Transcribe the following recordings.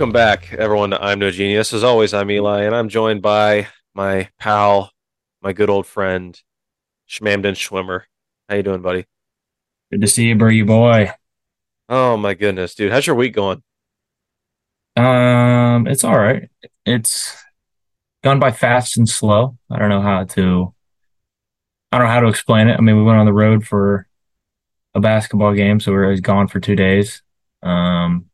Welcome back, everyone, to I'm No Genius. As always, I'm Eli, and I'm joined by my pal, my good old friend, Schmamden Schwimmer. How you doing, buddy? Good to see you, Bree boy. Oh my goodness, dude. How's your week going? Um, it's all right. It's gone by fast and slow. I don't know how to I don't know how to explain it. I mean, we went on the road for a basketball game, so we were gone for two days. Um,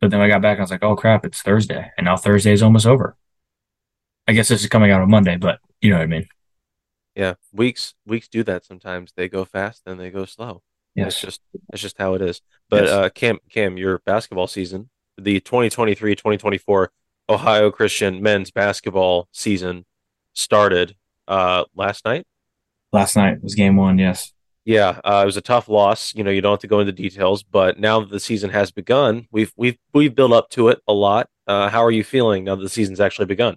but then I got back, I was like, oh crap, it's Thursday. And now Thursday is almost over. I guess this is coming out on Monday, but you know what I mean. Yeah, weeks weeks do that sometimes. They go fast and they go slow. Yes. It's just it's just how it is. But Yes. uh Cam Cam, your basketball season, the 2023-2024 Ohio Christian men's basketball season started uh last night. Last night was game one, yes. Yeah, uh, it was a tough loss. You know, you don't have to go into details, but now that the season has begun, we've we've we've built up to it a lot. Uh, how are you feeling now that the season's actually begun?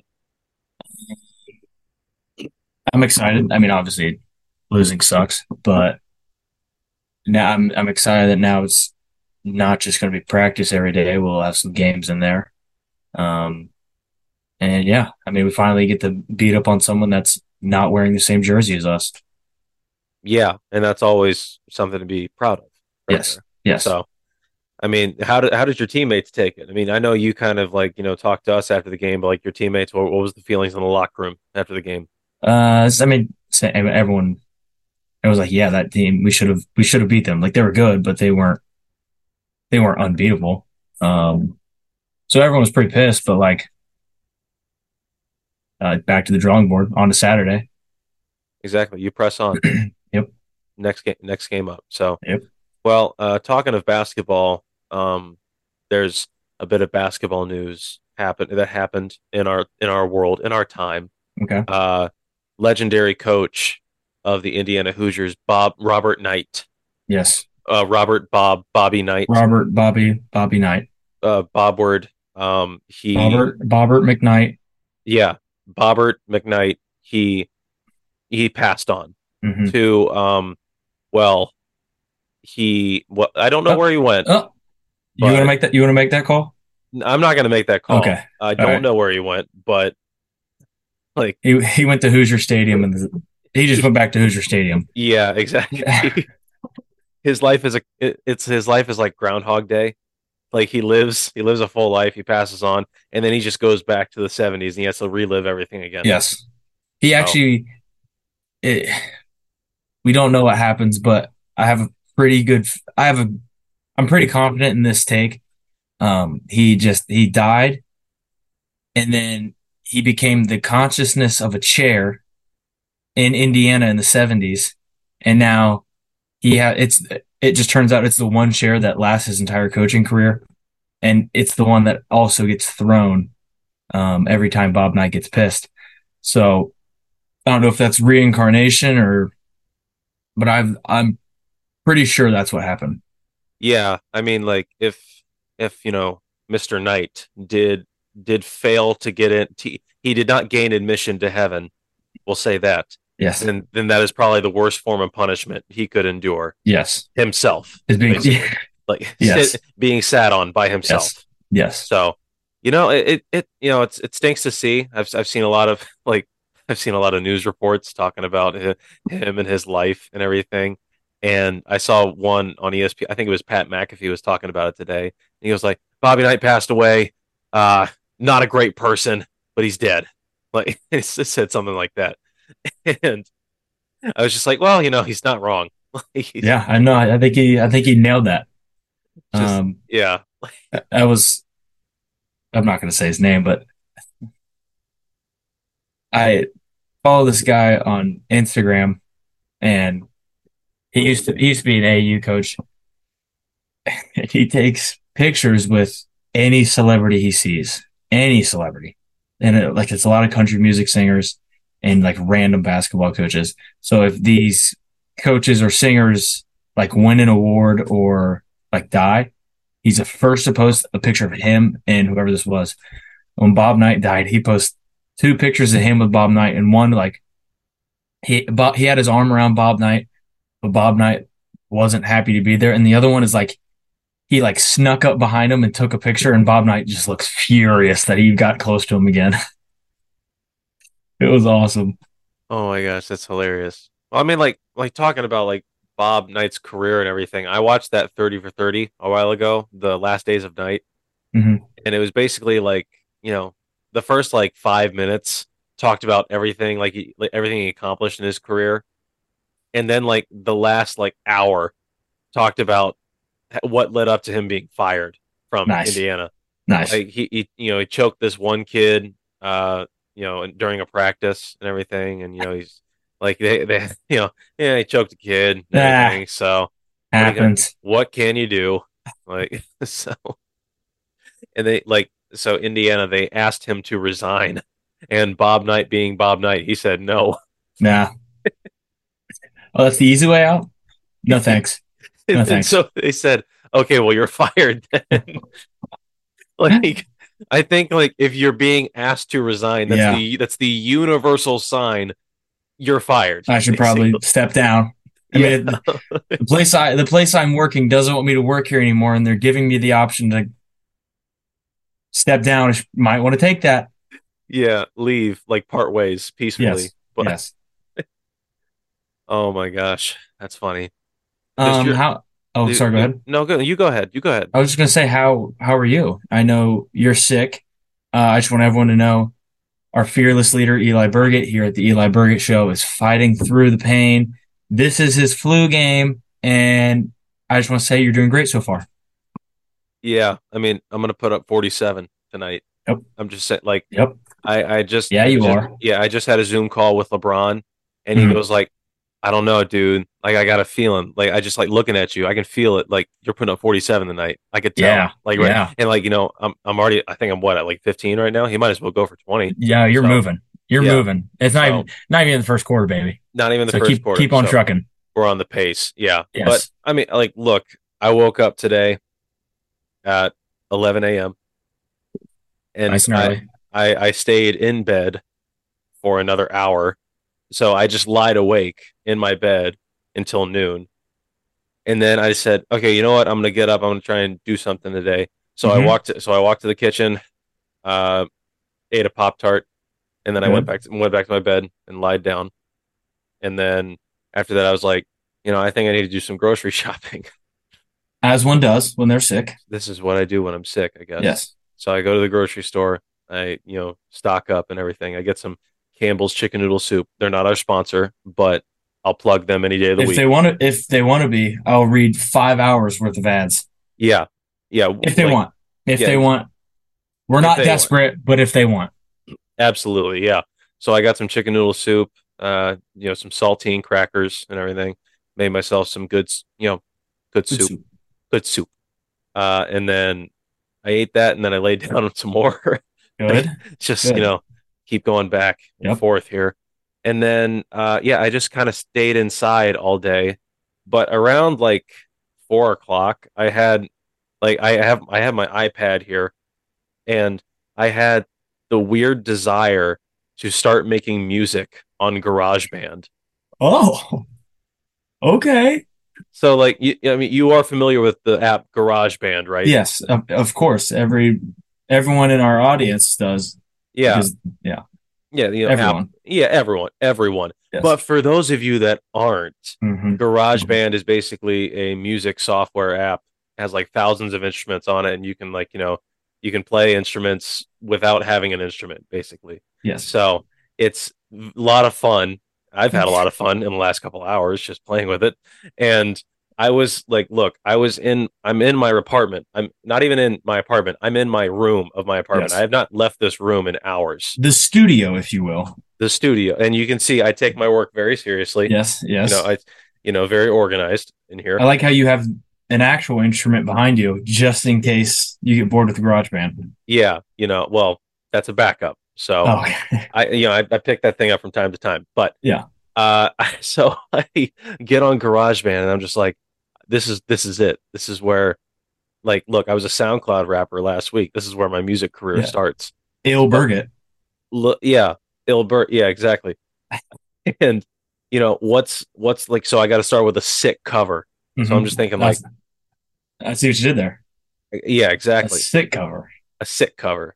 I'm excited. I mean, obviously losing sucks, but now I'm I'm excited that now it's not just going to be practice every day. We'll have some games in there. Um, and yeah, I mean, we finally get to beat up on someone that's not wearing the same jersey as us. Yeah, and that's always something to be proud of. right Yes. there. Yes. So, I mean, how did how did your teammates take it? I mean, I know you kind of like you know talked to us after the game, but like your teammates, what, what was the feelings in the locker room after the game? Uh, I mean, everyone, it was like, yeah, that team, we should have, we should have beat them. Like they were good, but they weren't, they weren't unbeatable. Um, so everyone was pretty pissed, but like, uh, back to the drawing board on a Saturday. Exactly, you press on. Next game, next game up. So, Yep. well, uh, talking of basketball, um, there's a bit of basketball news happen that happened in our in our world in our time. Okay. Uh, legendary coach of the Indiana Hoosiers, Bob Robert Knight, Yes. uh, Robert Bob Bobby Knight, Robert, Bobby, Bobby Knight, uh, Bob Word. Um, he Robert, Bobbert McKnight. yeah, Bobbert McKnight. He he passed on hmm to um, well, he what I don't know Oh. where he went. Oh, you want to make that? You want to make that call? I'm not going to make that call. Okay. I don't right. know where he went, but like, He he went to Hoosier Stadium and he just went back to Hoosier Stadium. yeah, exactly. his life is a it- it's his life is like Groundhog Day. Like he lives he lives a full life, he passes on, and then he just goes back to the 70s and he has to relive everything again. Yes. He actually, it, we don't know what happens, but I have a pretty good, I have a, I'm pretty confident in this take. Um, he just, he died and then he became the consciousness of a chair in Indiana in the 70s. And now he had, it's, it just turns out it's the one chair that lasts his entire coaching career. And it's the one that also gets thrown, um, every time Bob Knight gets pissed. So I don't know if that's reincarnation or, but I've, I'm pretty sure that's what happened. Yeah, I mean, like if if you know Mr. Knight did did fail to get in, he, he did not gain admission to heaven. We'll say that. Yes. And then that is probably the worst form of punishment he could endure Yes. himself, It's being, like Yes. being sat on by himself. yes. Yes. So, you know, it, it it you know it's it stinks to see. I've I've seen a lot of like I've seen a lot of news reports talking about him and his life and everything. And I saw one on ESPN. I think it was Pat McAfee was talking about it today. And he was like, "Bobby Knight passed away. Uh, not a great person, but he's dead." Like just said something like that. And I was just like, "Well, you know, he's not wrong." Yeah. I know. I think he, I think he nailed that. just- um, yeah, I was, I'm not going to say his name, but I follow this guy on Instagram and he used to, he used to be an AU coach. He takes pictures with any celebrity he sees, any celebrity. And it, like, it's a lot of country music singers and like random basketball coaches. So if these coaches or singers like win an award or like die, he's the first to post a picture of him and whoever this was. When Bob Knight died, he posted two pictures of him with Bob Knight, and one like he Bob, he had his arm around Bob Knight, but Bob Knight wasn't happy to be there, and the other one is like he like snuck up behind him and took a picture, and Bob Knight just looks furious that he got close to him again. it was awesome. Oh my gosh, that's hilarious. Well, I mean, like like talking about like Bob Knight's career and everything. I watched that 30 for 30 a while ago, the last days of Knight. Mhm. And it was basically like, you know, the first like five minutes talked about everything, like, he, like everything he accomplished in his career. And then like the last like hour talked about what led up to him being fired from Nice. Indiana. Nice. Like he, he, you know, he choked this one kid, uh, you know, during a practice and everything. And, you know, he's like, they, they, you know, yeah, he choked a kid and Ah. everything. So, Happens. what can you do? Like so, and they like so Indiana. They asked him to resign, and Bob Knight, being Bob Knight, he said no. Nah. oh, that's the easy way out? No thanks. No, And thanks. so they said, "Okay, well, you're fired." Then. like, I think like if you're being asked to resign, that's Yeah. the that's the universal sign you're fired. I should probably step down. I Yeah. mean, the place I the place I'm working doesn't want me to work here anymore, and they're giving me the option to step down. Might want to take that. yeah, leave like part ways peacefully. Yes. But yes. oh my gosh, that's funny. Um. your- How? Oh, sorry. Go ahead. No, go. You go ahead. You go ahead. I was just gonna say how how are you? I know you're sick. Uh, I just want everyone to know our fearless leader Eli Burgett here at the Eli Burgett Show is fighting through the pain. This is his flu game, and I just want to say you're doing great so far. Yeah, I mean, I'm gonna put up 47 tonight. Yep. I'm just saying, like, Yep. I, I just, Yeah, you just- are. Yeah, I just had a Zoom call with LeBron, and he Mhm. goes like, "I don't know, dude. Like, I got a feeling. Like, I just like looking at you. I can feel it. Like, you're putting up 47 tonight. I could tell. Yeah, Like, right, yeah. and like, you know, I'm, I'm already. I think I'm what at like 15 right now. He might as well go for 20. Yeah, you're So- moving. You're Yeah. moving. It's not So- even not even in the first quarter, baby. Not even the so first keep quarter. keep on so trucking. We're on the pace. Yeah. Yes. But I mean, like, look, I woke up today at 11 a.m. and Nice and I- I, I stayed in bed for another hour. So I just lied awake in my bed until noon. And then I said, okay, you know what? I'm going to get up. I'm going to try and do something today. So I Mhm. walked, so I walked to the kitchen, uh, ate a Pop Tart, and then I went back to, went back to my bed and lied down. And then after that, I was like, you know, I think I need to do some grocery shopping. As one does when they're sick. this is what I do when I'm sick, I guess. Yes. So I go to the grocery store. I, you know, stock up and everything. I get some Campbell's chicken noodle soup. They're not our sponsor, but I'll plug them any day of the If week. they want to, if they want to be, I'll read five hours worth of ads. yeah, yeah. If they like, want, if yeah. they want, we're If not they want. desperate, but if they want, absolutely, yeah. So I got some chicken noodle soup. Uh, you know, some saltine crackers and everything. Made myself some good, you know, good soup, good soup. Uh, and then I ate that, and then I laid down some more. Good. just Good. you know keep going back and Yep. forth here and then uh yeah i just kind of stayed inside all day but around like four o'clock i had like i have i have my ipad here and i had the weird desire to start making music on garageband Oh, okay. So like you, i mean you are familiar with the app garageband right Yes, of, of course. Every everyone in our audience does. yeah because yeah you know, everyone. app- yeah everyone everyone Yes. but for those of you that aren't Mhm. GarageBand is basically a music software app. It has like thousands of instruments on it, and you can like you know you can play instruments without having an instrument, basically. Yes. So it's a lot of fun. I've had a lot of fun in the last couple hours just playing with it, and I was like, look, I was in, I'm in my apartment. I'm not even in my apartment. I'm in my room of my apartment. Yes. I have not left this room in hours. The studio, if you will. The studio, and you can see I take my work very seriously. Yes. Yes. You know, I, you know, very organized in here. I like how you have an actual instrument behind you just in case you get bored with the GarageBand. Yeah, you know, well, that's a backup. So Oh, I, you know, I, I pick that thing up from time to time. But Yeah. uh, so I get on GarageBand and I'm just like, this is this is it. This is where, like, look, I was a SoundCloud rapper last week. This is where my music career Yeah. starts. Il Burgett. Look, yeah, Ilbert, yeah, exactly. and you know what's what's like. So I got to start with a sick cover. So I'm just thinking like, I see what you did there. Yeah, A exactly. sick cover. A sick cover.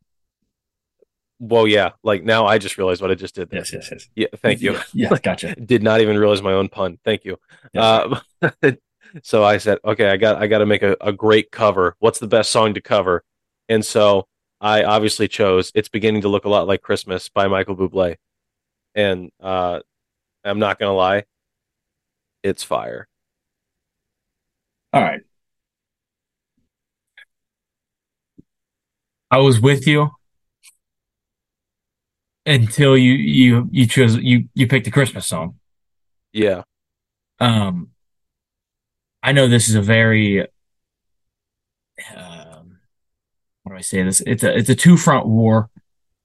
Well, yeah. Like now, I just realized what I just did. There. Yes, yes, yes. Yeah, thank you. Yeah, gotcha. Did not even realize my own pun. Thank you. Yes. Uh, so I said, okay, I got I got to make a, a great cover. What's the best song to cover? And so I obviously chose "It's Beginning to Look a Lot Like Christmas" by Michael Bublé. And uh, I'm not gonna lie, it's fire. All right. I was with you until you you you chose you you picked a Christmas song. Yeah, Um, I know this is a very um, what do I say this? It's a it's a two front war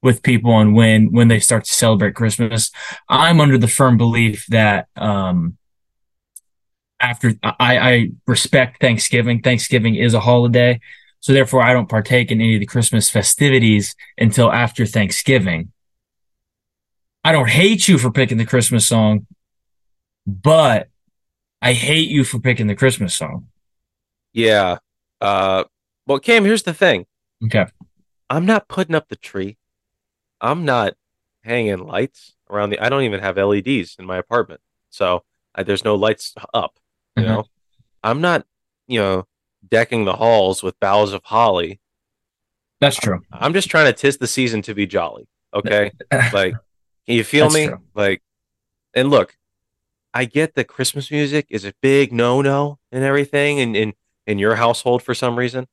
with people on when when they start to celebrate Christmas. I'm under the firm belief that um after I, I respect Thanksgiving. Thanksgiving is a holiday. So therefore I don't partake in any of the Christmas festivities until after Thanksgiving. I don't hate you for picking the Christmas song, but I hate you for picking the Christmas song. yeah. Uh, well, Cam, here's the thing. Okay. I'm not putting up the tree. I'm not hanging lights around the. I don't even have LEDs in my apartment, so I, there's no lights up. You Mhm. know, I'm not, you know, decking the halls with boughs of holly. That's true. I'm just trying to tis the season to be jolly. Okay, like, can you feel That's me? true. Like, and look, I get that Christmas music is a big no-no and everything, in in in your household for some reason.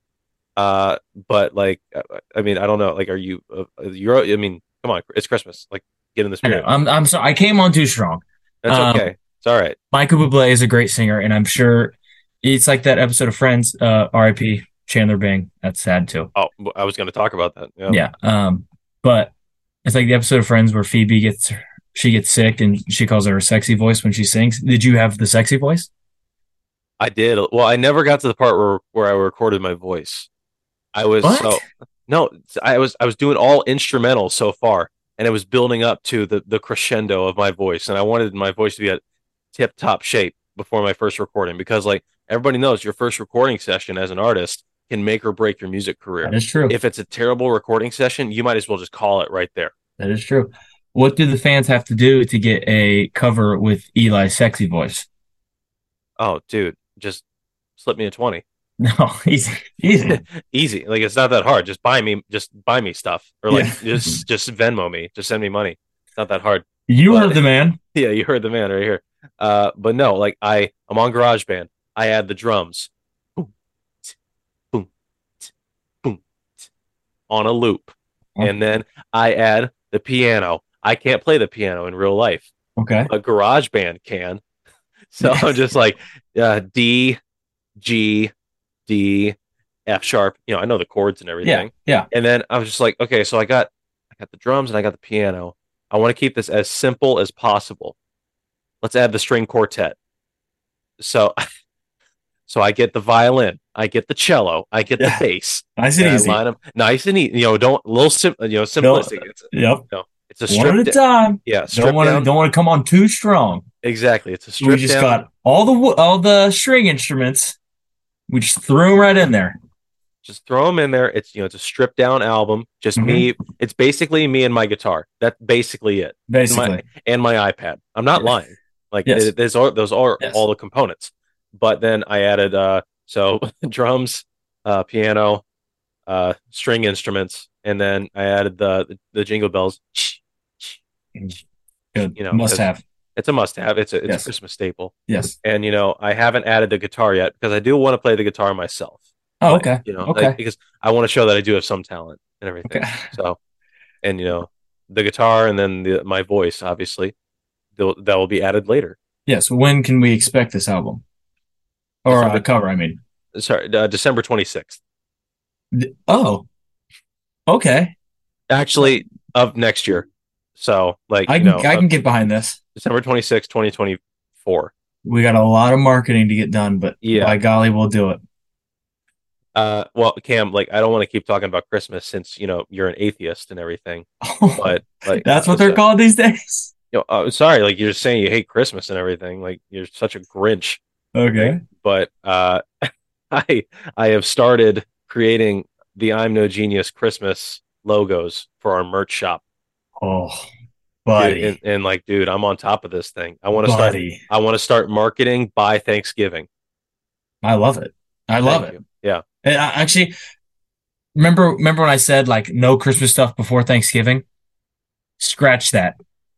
Uh, but like, uh, I mean, I don't know. Like, are you? Uh, you're. I mean, come on, it's Christmas. Like, get in the I know. spirit. I'm I'm sorry. I came on too strong. That's um, okay. It's all right. Michael Bublé is a great singer, and I'm sure it's like that episode of Friends, uh, R.I.P. Chandler Bing. That's sad too. Oh, I was going to talk about that. Yeah. Yeah. Um, but it's like the episode of Friends where Phoebe gets she gets sick and she calls her a sexy voice when she sings. Did you have the sexy voice? I did. Well, I never got to the part where where I recorded my voice. I was What? so no, I was I was doing all instrumental so far, and it was building up to the the crescendo of my voice, and I wanted my voice to be at tip top shape before my first recording because like everybody knows your first recording session as an artist can make or break your music career. That is true. If it's a terrible recording session, you might as well just call it right there. that is true. What do the fans have to do to get a cover with Eli's sexy voice? Oh, dude, just slip me a 20. No, easy, easy. Easy. Like it's not that hard. Just buy me just buy me stuff or like Yeah. just just Venmo me. Just send me money. It's not that hard. You But- heard the man. Yeah, you heard the man right here. Uh but no, like I I'm on GarageBand. I add the drums. On a loop. And then I add the piano. I can't play the piano in real life. Okay. A GarageBand can. So I'm just like uh, D, G, D, F sharp. You know, I know the chords and everything. Yeah. Yeah. And then I was just like, okay, so I got I got the drums and I got the piano. I want to keep this as simple as possible. Let's add the string quartet. So so I get the violin, I get the cello, I get Yeah. the bass. Nice and and I easy. line them nice and easy. You know, don't little sim, you know, simplistic. It's, Yep. it's a One at a time. yeah, Don't want to don't want to come on too strong. Exactly. It's a We just down. got all the all the string instruments. We just threw them right in there. just throw them in there. It's you know, it's a stripped down album. Just Mhm. me. It's basically me and my guitar. That's basically it. Basically, and my iPad. I'm not lying. Like Yes. it- there's all those are Yes. all the components. But then I added uh so drums, uh piano, uh string instruments, and then I added the the, the jingle bells. good. You know, must have. It's a must have. It's a it's Yes. a Christmas staple. Yes. And you know, I haven't added the guitar yet because I do want to play the guitar myself. Oh, Like, okay. You know, Okay. like, because I want to show that I do have some talent and everything. Okay. So, and you know, the guitar and then the, my voice, obviously, that will be added later. Yes. When can we expect this album or uh, December- cover? I mean. Sorry, uh, December 26th. Th- Oh. Okay. Actually, of next year. So, like, I you can know, I can get behind this. December 26th, 2024. We got a lot of marketing to get done, but Yeah. by golly, we'll do it. Uh, well, Cam, like, I don't want to keep talking about Christmas since, you know, you're an atheist and everything, but like, That's what uh, they're called these days. You know, uh, sorry, like, you're just saying you hate Christmas and everything. Like, you're such a Grinch. Okay. But, uh, I, I have started creating the I'm No Genius Christmas logos for our merch shop. Oh, buddy. Dude, and, and, like, dude, I'm on top of this thing. I want to start. I want to start marketing by Thanksgiving. I love it. I love Thank it. You. Yeah. And I, actually, remember remember when I said like no Christmas stuff before Thanksgiving? Scratch that.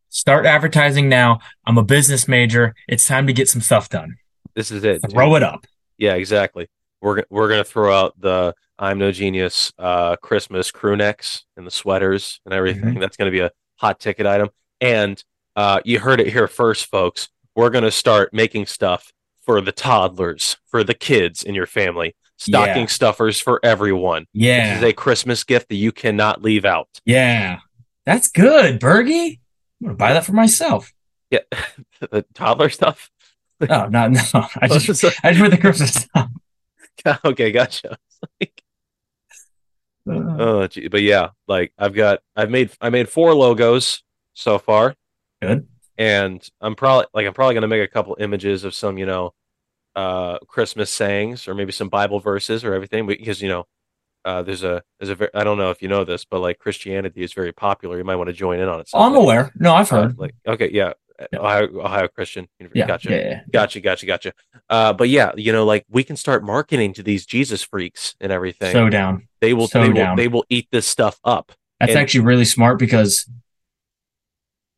Start advertising now. I'm a business major. It's time to get some stuff done. This is it. Throw dude. it up. Yeah, exactly. We're we're gonna throw out the I'm no genius uh, Christmas crew necks and the sweaters and everything. Mm-hmm. That's gonna be a hot ticket item. And uh, you heard it here first, folks. We're gonna start making stuff for the toddlers, for the kids in your family stocking yeah. stuffers for everyone. Yeah. This is a Christmas gift that you cannot leave out. Yeah. That's good, Bergie. I'm gonna buy that for myself. Yeah. the toddler stuff. Oh no, no. I just I just read the Christmas stuff. okay, gotcha. Like, uh, oh gee, but yeah, like I've got I've made I made four logos so far. Good. And I'm probably like I'm probably gonna make a couple images of some, you know, uh, Christmas sayings or maybe some Bible verses or everything because you know uh, there's a there's a I don't know if you know this, but like Christianity is very popular. You might want to join in on it. I'm aware. No, I've heard. Uh, like okay, yeah. Yeah. Ohio, Ohio Christian. Yeah, gotcha. Yeah, yeah, gotcha, gotcha, gotcha. Uh, but yeah, you know, like we can start marketing to these Jesus freaks and everything. So down. They will. So they down. will. They will eat this stuff up. That's and, actually really smart because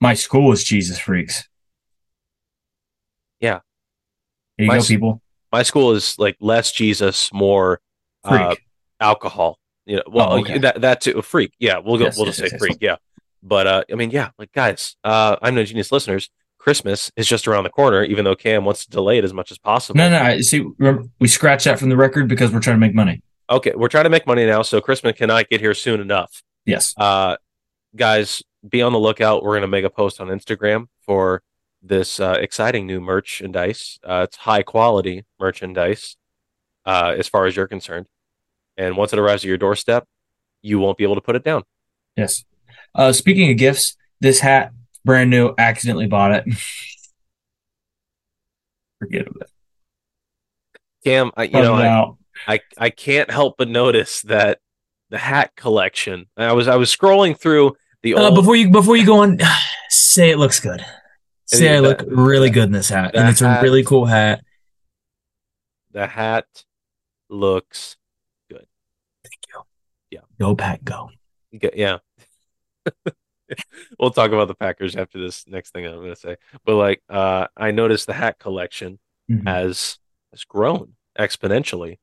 my school is Jesus freaks. Yeah, here you my, go, people. My school is like less Jesus, more uh, alcohol. You know, well, oh, okay. that that too. Freak, yeah. We'll go. Yes, we'll yes, just yes, say freak, yeah. But uh, I mean, yeah, like guys, uh, I'm no genius listeners. Christmas is just around the corner, even though Cam wants to delay it as much as possible. No, no, I, see, we scratch that from the record because we're trying to make money. Okay, we're trying to make money now, so Christmas cannot get here soon enough. Yes. Uh, guys, be on the lookout. We're going to make a post on Instagram for this uh, exciting new merchandise. Uh, it's high quality merchandise uh, as far as you're concerned. And once it arrives at your doorstep, you won't be able to put it down. Yes. Uh, speaking of gifts, this hat, brand new, accidentally bought it. Forget about it. Cam, I, you know, I, I, I can't help but notice that the hat collection. I was I was scrolling through the uh, old... before you before you go on, say it looks good. Say I look really good in this hat, and it's a really cool hat. The hat looks good. Thank you. Yeah. Go pack, go. Yeah. we'll talk about the Packers after this next thing I'm going to say. But like, uh, I noticed the hat collection mm-hmm. has has grown exponentially.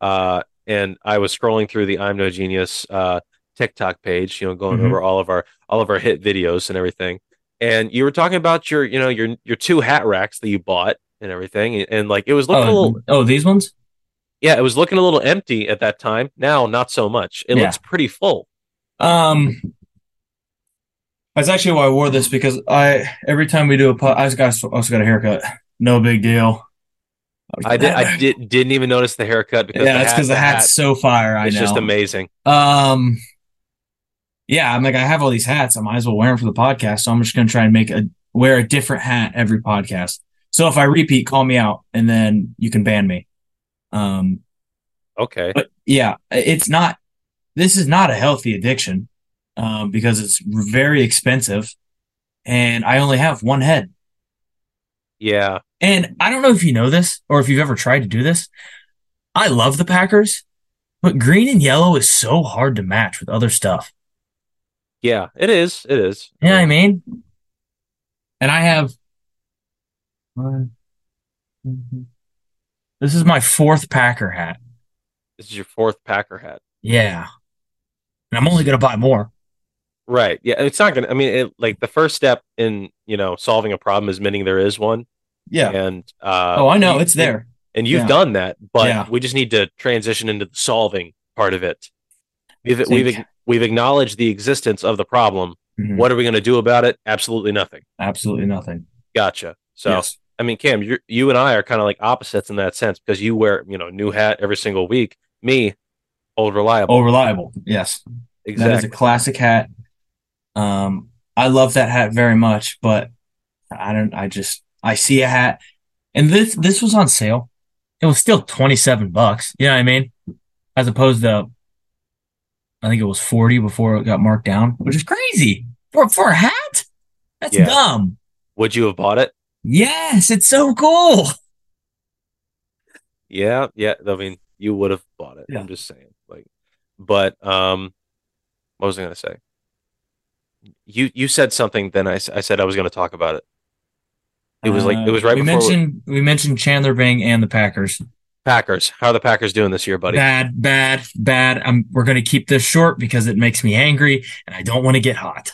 Uh, and I was scrolling through the I'm No Genius uh, TikTok page, you know, going mm-hmm. over all of our all of our hit videos and everything and you were talking about your you know your your two hat racks that you bought and everything and, and like it was looking oh, a little oh these ones yeah it was looking a little empty at that time now not so much it yeah. looks pretty full um that's actually why i wore this because i every time we do a pot i just got also got a haircut no big deal I did. I did. Didn't even notice the haircut because yeah, it's because the, the, hat's hat, so fire. I it's know. just amazing. Um, yeah, I'm like, I have all these hats. I might as well wear them for the podcast. So I'm just going to try and make a wear a different hat every podcast. So if I repeat, call me out and then you can ban me. Um, okay. But yeah, it's not, this is not a healthy addiction, um, because it's very expensive and I only have one head. Yeah. And I don't know if you know this or if you've ever tried to do this. I love the Packers, but green and yellow is so hard to match with other stuff. Yeah, it is. It is. Yeah, I mean, and I have. This is my fourth Packer hat. This is your fourth Packer hat. Yeah, and I'm only gonna buy more. Right. Yeah, it's not gonna. I mean, it, like the first step in you know solving a problem is admitting there is one. Yeah. And uh, oh, I know you, it's there. And you've yeah. done that, but yeah. we just need to transition into the solving part of it. We've, we've We've acknowledged the existence of the problem. Mm-hmm. What are we going to do about it? Absolutely nothing. Absolutely nothing. Gotcha. So, yes. I mean, Cam, you you and I are kind of like opposites in that sense because you wear, you know, new hat every single week. Me, old reliable. Old reliable. Yes. Exactly. That is a classic hat. Um, I love that hat very much, but I don't. I just I see a hat, and this this was on sale. It was still twenty seven bucks. You know what I mean? as opposed to I think it was 40 before it got marked down, which is crazy. For for a hat? That's Yeah. dumb. Would you have bought it? Yes, it's so cool. Yeah, yeah. I mean, you would have bought it. Yeah. I'm just saying. Like, but um, what was I gonna say? You you said something. Then I, I said I was gonna talk about it. It was like it was Uh, right we before mentioned we mentioned Chandler Bing and the Packers. Packers. How are the Packers doing this year, buddy? Bad, bad, bad. I'm we're gonna keep this short because it makes me angry and I don't want to get hot.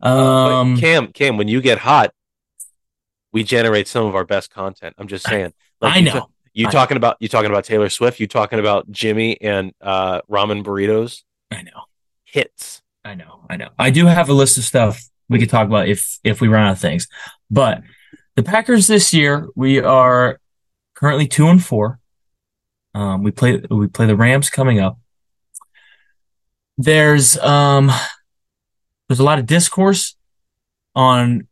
But Um Cam, Cam, when you get hot, we generate some of our best content. I'm just saying. Like I you know. ta- you I- talking about you talking about Taylor Swift? You talking about Jimmy and uh, ramen burritos? I know. Hits. I know, I know. I do have a list of stuff we could talk about if if we run out of things. But the Packers this year, we are currently two and four. Um, we play we play the Rams coming up. There's um there's a lot of discourse on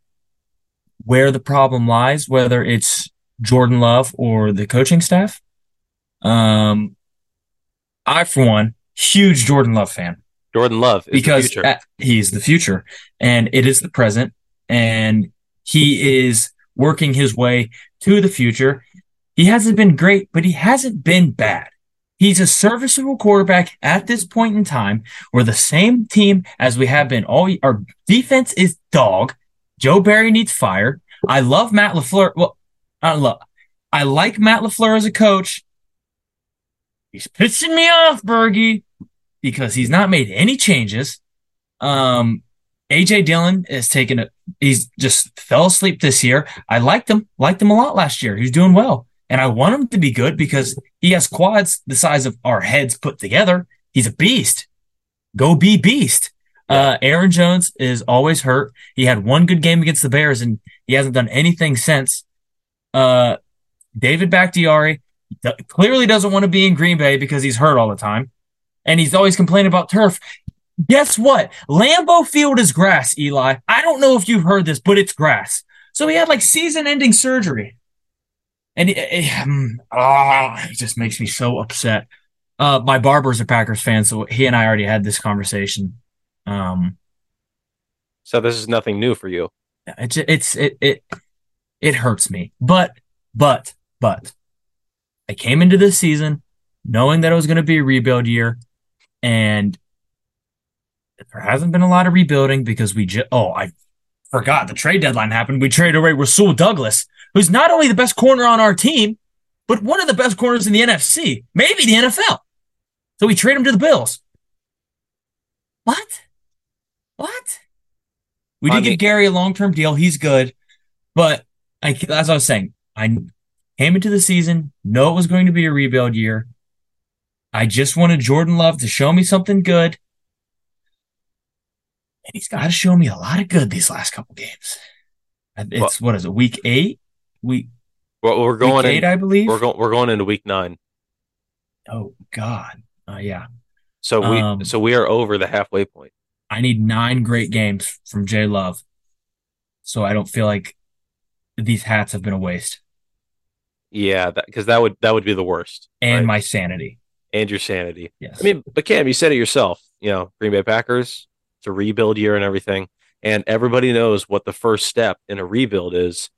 where the problem lies, whether it's Jordan Love or the coaching staff. Um, I, for one, huge Jordan Love fan Jordan Love is because the future. uh, he's the future and it is the present and he is working his way to the future. He hasn't been great, but he hasn't been bad. He's a serviceable quarterback at this point in time. We're the same team as we have been all our defense is dog. Joe Barry needs fired. I love Matt LaFleur. Well, I love I like Matt LaFleur as a coach. He's pissing me off, Bergie because he's not made any changes. Um, AJ Dillon has taken a, he's just fell asleep this year. I liked him, liked him a lot last year. He's doing well. And I want him to be good because he has quads the size of our heads put together. He's a beast. Go be beast. Uh, Aaron Jones is always hurt. He had one good game against the Bears and he hasn't done anything since. Uh, David Bakhtiari clearly doesn't want to be in Green Bay because he's hurt all the time and he's always complaining about turf. Guess what? Lambeau Field is grass, Eli. I don't know if you've heard this, but it's grass. So he had like season ending surgery. And it, it, um, ah, it just makes me so upset. Uh, my barber's a Packers fan, so he and I already had this conversation. Um, so this is nothing new for you. it's it's it it it hurts me. But but but I came into this season knowing that it was going to be a rebuild year, and there hasn't been a lot of rebuilding because we just oh I forgot the trade deadline happened. We traded away Rasul Douglas, who's not only the best corner on our team, but one of the best corners in the NFC, maybe the NFL. So we trade him to the Bills. What? What? We did give Gary a long term deal. He's good. But I, as I was saying, I came into the season, know it was going to be a rebuild year. I just wanted Jordan Love to show me something good. And he's got to show me a lot of good these last couple games. It's what is it, week eight? Week, Well, we're going week eight, in, I believe. we're going we're going into week nine. oh God. Uh, yeah. So we Um, so we are over the halfway point. I need nine great games from Jay Love. So I don't feel like these hats have been a waste. Yeah, because that, would that would be the worst. And right? my sanity. And your sanity. Yes. I mean, but Cam, you said it yourself. You know, Green Bay Packers, it's a rebuild year and everything, and everybody knows what the first step in a rebuild is: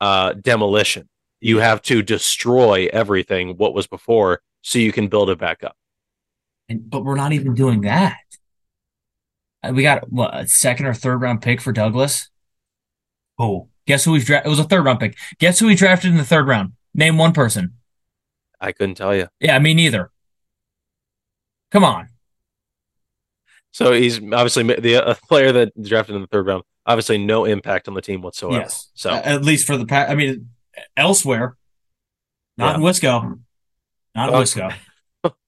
uh, demolition. You have to destroy everything what was before, so you can build it back up. And, but we're not even doing that. Uh, We got what a second or third round pick for Douglas. Oh, guess who we've drafted? It was a third round pick. Guess who we drafted in the third round? Name one person. I couldn't tell you. Yeah, me neither. Come on. So he's obviously the uh, player that drafted in the third round. Obviously, no impact on the team whatsoever. Yes. So at least for the past, I mean, elsewhere, not in Wisco. Not in Well, Wisco.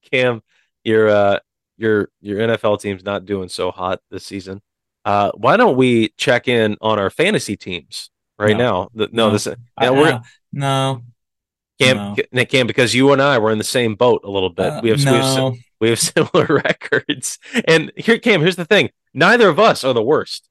Cam, your uh, your your NFL team's not doing so hot this season. Uh, why don't we check in on our fantasy teams right No. now? The- no, No. this I- we're no. Cam, no. Ca- Cam, because you and I were in the same boat a little bit. Uh, we have we have, we have similar records, and here, Cam, here's the thing: neither of us are the worst.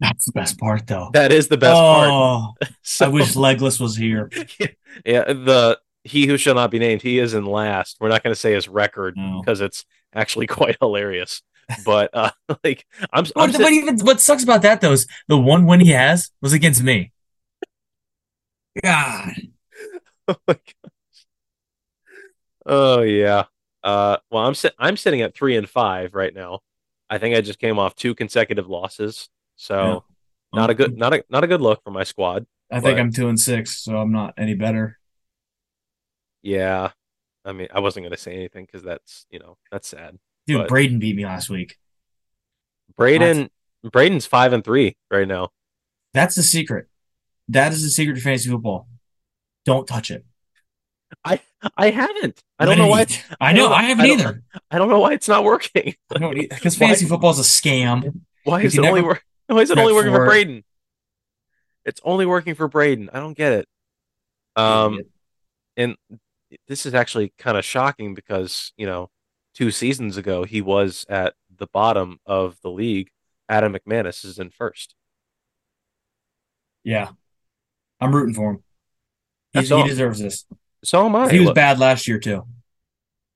That's the best part, though. That is the best part. oh, So, I wish Legless was here. yeah, the he who shall not be named, he is in last. We're not going to say his record No. because it's actually quite hilarious. But uh, like, I'm, I'm sit- what even what sucks about that though is the one win he has was against me. God. oh my gosh. Oh yeah. Uh, well, I'm sit I'm sitting at three and five right now. I think I just came off two consecutive losses, so not a good not a not a good look for my squad. I think but- I'm two and six, so I'm not any better. Yeah. I mean, I wasn't going to say anything because that's you know that's sad. Dude, But- Braden beat me last week. Braden Braden's five and three right now. That's the secret. That is the secret to fantasy football. Don't touch it. I I haven't. I don't know why. eat. I know. don't- I haven't I either. I don't know why it's not working. Because fantasy football is a scam. Why is it only work? Why is it only working for for. Braden? It's only working for Braden. I don't get it. Um, and this is actually kind of shocking because you know, two seasons ago he was at the bottom of the league. Adam McManus is in first. yeah, I'm rooting for him. He's, That's he deserves this. So am I. He was Look, bad last year too.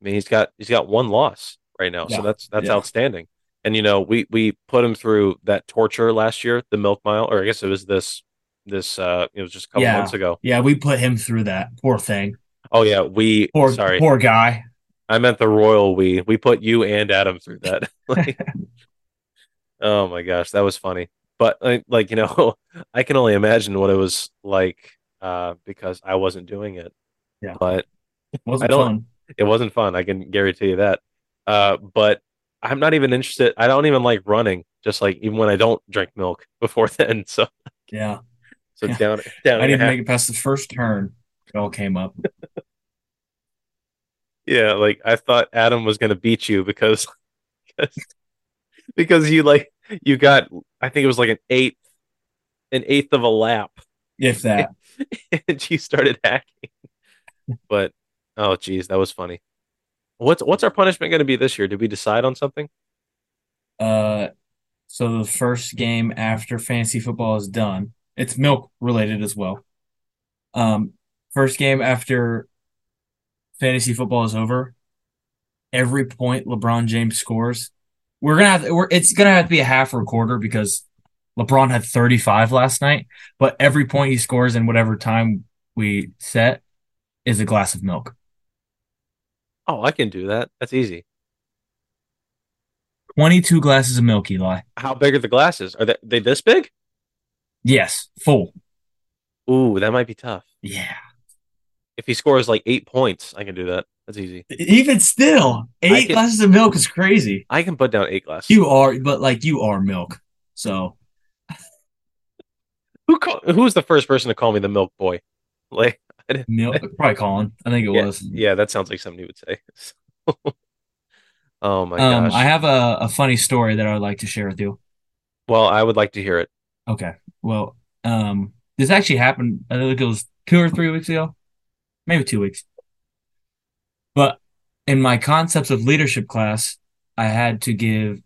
I mean, he's got he's got one loss right now, so that's that's Yeah. outstanding. And you know, we we put him through that torture last year, the milk mile, or I guess it was this this uh it was just a couple Yeah. months ago. Yeah, we put him through that. Poor thing. Oh yeah, we Poor sorry, poor guy. I meant the royal we. We put you and Adam through that. Like, oh my gosh, that was funny. But like, like you know, I can only imagine what it was like uh because I wasn't doing it. Yeah. But Wasn't I don't- fun. it wasn't fun. I can guarantee you that. Uh, but I'm not even interested. I don't even like running. Just like even when I don't drink milk before then. So Yeah. so Yeah. down down. I didn't make it past the first turn. It all came up. Yeah, like I thought Adam was gonna beat you because because, because you like you got I think it was like an eighth an eighth of a lap If that. and she started hacking. But oh geez, that was funny. What's what's our punishment gonna be this year? Did we decide on something? Uh, so the first game after fantasy football is done, it's milk related as well. Um, first game after fantasy football is over, every point LeBron James scores, we're gonna have we're it's gonna have to be a half or a quarter because LeBron had 35 last night, but every point he scores in whatever time we set is a glass of milk. Oh, I can do that. That's easy. 22 glasses of milk, Eli. How big are the glasses? Are they, they this big? Yes, full. Ooh, that might be tough. Yeah. If he scores like eight points, I can do that. That's easy. Even still, eight can- glasses of milk is crazy. I can put down eight glasses. You are, but like you are milk. So Who call, who was the first person to call me the milk boy? Like, milk, probably Colin. I think it yeah, was. yeah, that sounds like something he would say. oh my Um, gosh. I have a, a funny story that I would like to share with you. well, I would like to hear it. Okay. Well, um, this actually happened. I think it was two or three weeks ago, maybe two weeks. But in my concepts of leadership class, I had to give.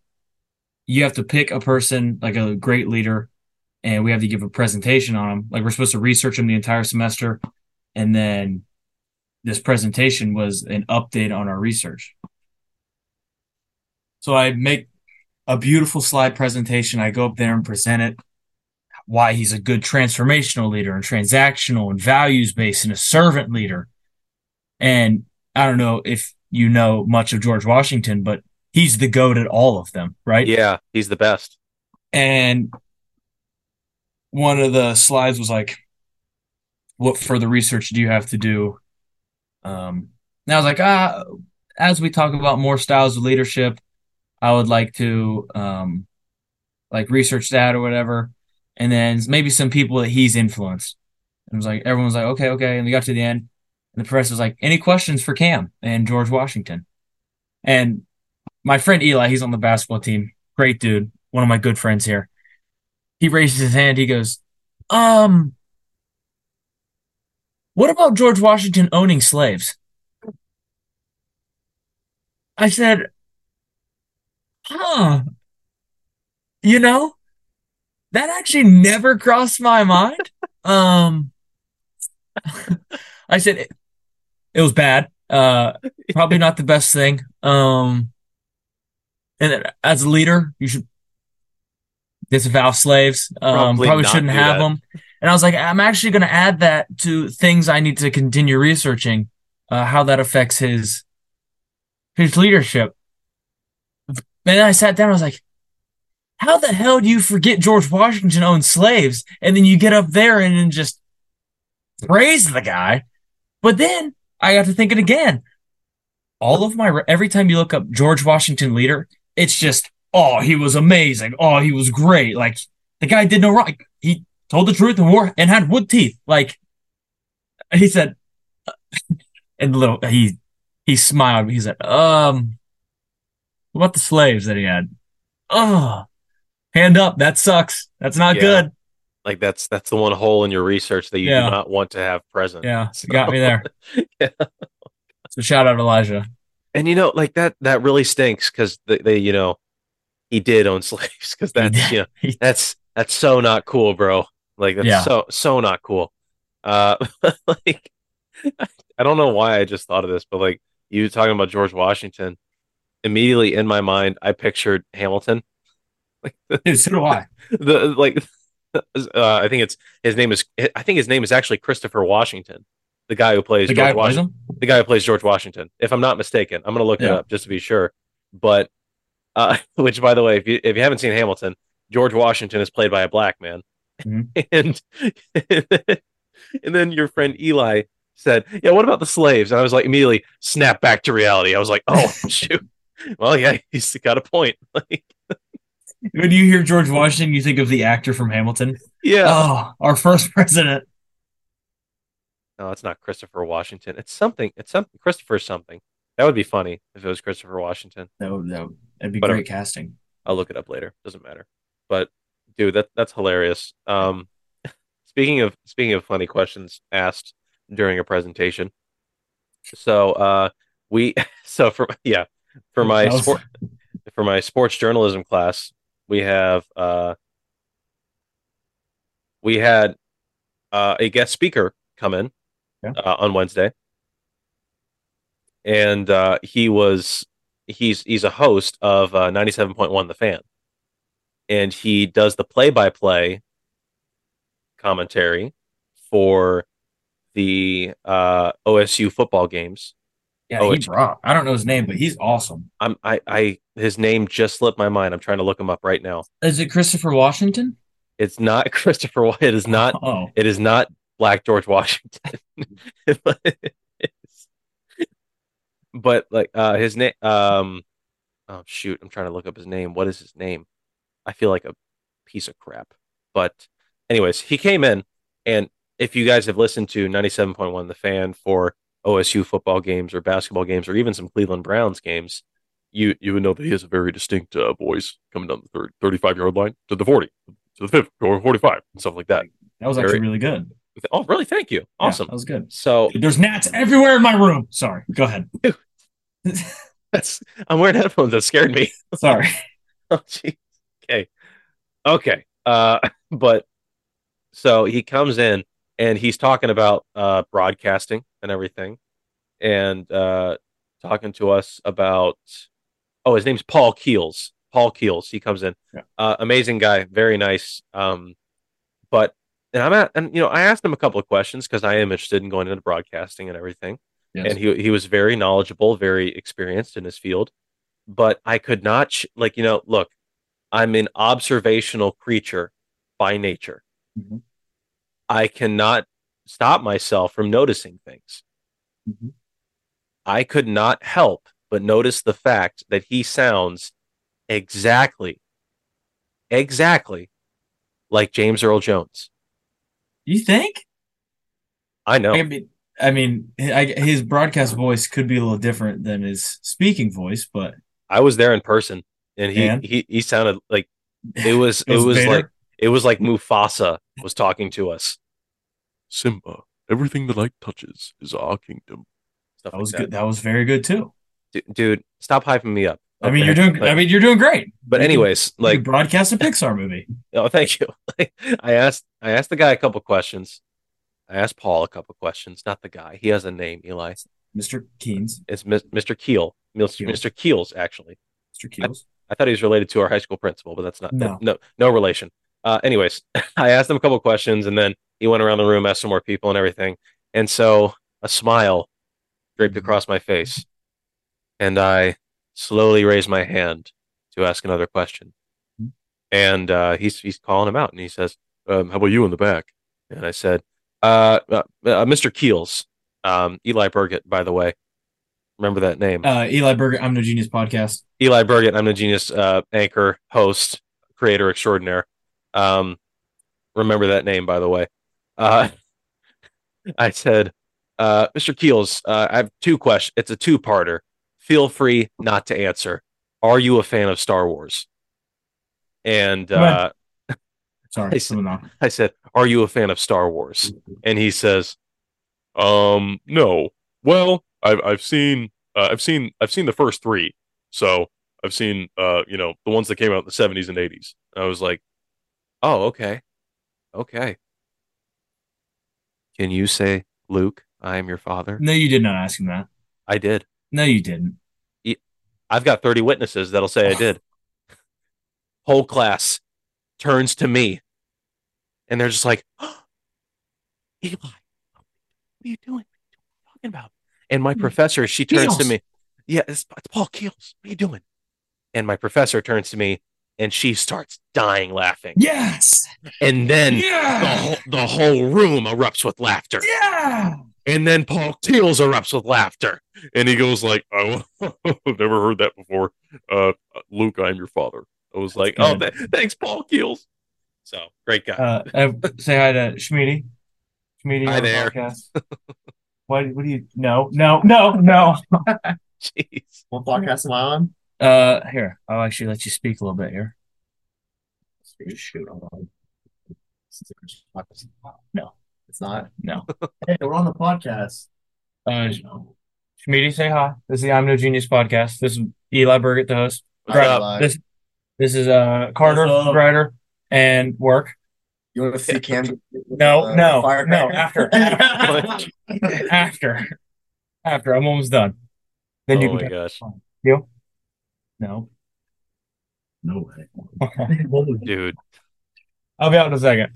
You have to pick a person like a great leader, and we have to give a presentation on them. Like we're supposed to research them the entire semester, and then this presentation was an update on our research. So I make a beautiful slide presentation. I go up there and present it why he's a good transformational leader and transactional and values based and a servant leader. And I don't know if you know much of George Washington, but he's the goat at all of them, right? Yeah, he's the best. And one of the slides was like, what further research do you have to do? Um, and I was like, ah, as we talk about more styles of leadership, I would like to um, like research that or whatever. And then maybe some people that he's influenced. And it was like, everyone was like, okay, okay. And we got to the end, and the press was like, any questions for Cam and George Washington? And my friend Eli, he's on the basketball team. Great dude. One of my good friends here. He raises his hand. He goes, um, what about George Washington owning slaves? I said, huh, you know, that actually never crossed my mind. Um, I said, it was bad. Uh, probably not the best thing. Um, and as a leader, you should disavow slaves. Um, probably, probably shouldn't have that. them. And I was like, I'm actually going to add that to things I need to continue researching, uh, how that affects his his leadership. And I sat down. I was like, how the hell do you forget George Washington owned slaves? And then you get up there and then just praise the guy. But then I got to thinking again. All of my, every time you look up George Washington leader, it's just, oh, he was amazing. Oh, he was great. Like the guy did no wrong. He told the truth and wore and had wood teeth. Like he said, and little, he, he smiled. He said, um, what about the slaves that he had? Oh, hand up. That sucks. That's not yeah. good. Like that's that's the one hole in your research that you yeah. do not want to have present. Yeah, so. got me there. yeah. So shout out Elijah. And you know, like that that really stinks because they, they, you know, he did own slaves because that's you know that's that's so not cool, bro. Like that's yeah. so so not cool. Uh, like I don't know why I just thought of this, but like you talking about George Washington, immediately in my mind, I pictured Hamilton like, so do I. The like, uh, I think it's his name is. I think his name is actually Christopher Washington, the guy who plays the George guy Washington. The guy who plays George Washington, if I'm not mistaken. I'm gonna look yeah. it up just to be sure. But, uh, which by the way, if you if you haven't seen Hamilton, George Washington is played by a black man, mm-hmm. and and then your friend Eli said, "Yeah, what about the slaves?" And I was like, immediately snap back to reality. I was like, "Oh shoot." Well, yeah, he's got a point. Like, when you hear George Washington, you think of the actor from Hamilton. Yeah. Oh, our first president. No, it's not Christopher Washington. It's something. It's something. Christopher something. That would be funny if it was Christopher Washington. That would that'd be but great I'm, casting. I'll look it up later. Doesn't matter. But dude, that that's hilarious. Um, speaking of speaking of funny questions asked during a presentation. So uh, we so for yeah for my sport for my sports journalism class we have uh, we had uh, a guest speaker come in yeah. uh, on Wednesday, and uh, he was he's he's a host of uh, ninety seven point one The Fan, and he does the play by play commentary for the uh, OSU football games yeah, oh, he brought. I don't know his name, but he's awesome. I'm I I his name just slipped my mind. I'm trying to look him up right now. Is it Christopher Washington? It's not Christopher. It is not. Oh. It is not Black George Washington. but like uh his name um oh shoot, I'm trying to look up his name. What is his name? I feel like a piece of crap. But anyways, he came in and if you guys have listened to 97.1 the fan for OSU football games or basketball games or even some Cleveland Browns games, you you would know that he has a very distinct uh, voice coming down the 30, 35 yard line to the 40, to the 50 or 45 and stuff like that. That was actually really good. Oh, really? Thank you. Awesome. Yeah, that was good. So there's gnats everywhere in my room. Sorry. Go ahead. That's I'm wearing headphones. That scared me. Sorry. oh, geez. Okay. Okay. Uh, but so he comes in and he's talking about uh, broadcasting and everything, and uh, talking to us about. Oh, his name's Paul Keels. Paul Keels. He comes in. Yeah. Uh, amazing guy, very nice. Um, but and I'm at, and you know, I asked him a couple of questions because I am interested in going into broadcasting and everything. Yes. And he he was very knowledgeable, very experienced in his field. But I could not ch- like you know, look, I'm an observational creature by nature. Mm-hmm. I cannot stop myself from noticing things. Mm-hmm. I could not help but notice the fact that he sounds exactly, exactly like James Earl Jones. You think? I know. I mean, I mean, his broadcast voice could be a little different than his speaking voice, but I was there in person, and he and? he he sounded like it was it was, it was like it was like Mufasa was talking to us. Simba, everything the light touches is our kingdom. Stuff that was like that. good. That was very good too. D- dude, stop hyping me up. Okay? I mean, you're doing. I mean, you're doing great. But anyways, you like broadcast a Pixar movie. oh, thank you. I asked. I asked the guy a couple questions. I asked Paul a couple questions. Not the guy. He has a name, Eli. Mr. Keens. It's Mr. Keel. Keel. Mr. Keels, actually. Mr. Keels. I thought he was related to our high school principal, but that's not No. no no relation. Uh, anyways, I asked him a couple questions, and then he went around the room, asked some more people and everything, and so a smile draped across my face, and I slowly raised my hand to ask another question, Mhm. and uh, he's he's calling him out, and he says, um, "How about you in the back?" And I said, uh, uh, uh, "Mr. Keels, um, Eli Burgett, by the way." Remember that name? Uh, Eli Burgett, I'm No Genius podcast. Eli Burgett, I'm the genius uh, anchor, host, creator extraordinaire. Um, remember that name, by the way. Uh, I said, uh, Mr. Keels, uh, I have two questions. It's a two-parter. Feel free not to answer. Are you a fan of Star Wars? And uh, Sorry, I on. I said, "Are you a fan of Star Wars?" And he says, "Um, no. Well, I've I've seen uh, I've seen I've seen the first three, so I've seen uh you know the ones that came out in the seventies and eighties." I was like, "Oh, okay, okay." Can you say, Luke, I am your father? No, you did not ask him that. I did. No, you didn't. I've got thirty witnesses that'll say I did. Whole class turns to me, and they're just like, Eli, what are you doing? What are you talking about? And my professor, she turns to me. Yeah, it's, it's Paul Keels. What are you doing? And my professor turns to me and she starts dying laughing. Yes. And then the, whole, the whole room erupts with laughter. Yeah. And then Paul Keels erupts with laughter. And he goes like, oh, I've never heard that before. Uh, Luke, I'm your father. I was like, oh, th- thanks, Paul Keels. So great guy. Uh, uh, say hi to Schmeedy. Schmeedy Hi there. What, what do you? No, no, no, no. Jeez. What podcast am I on? Uh, here, I'll actually let you speak a little bit here. Shoot, hold on. This is a Christian podcast. No. It's not. No. Hey, we're on the podcast. Uh, Schmeedy, say hi. This is the I'm No Genius podcast. This is Eli Burgett, the host. What's Right, up? This, this is uh Carter, What's up? writer, and work. You want to see Cam? No, uh, no, firecracker? no, after. After, after, I'm almost done. Then oh you my can. gosh. You? No. no way. Dude. I'll be out in a second.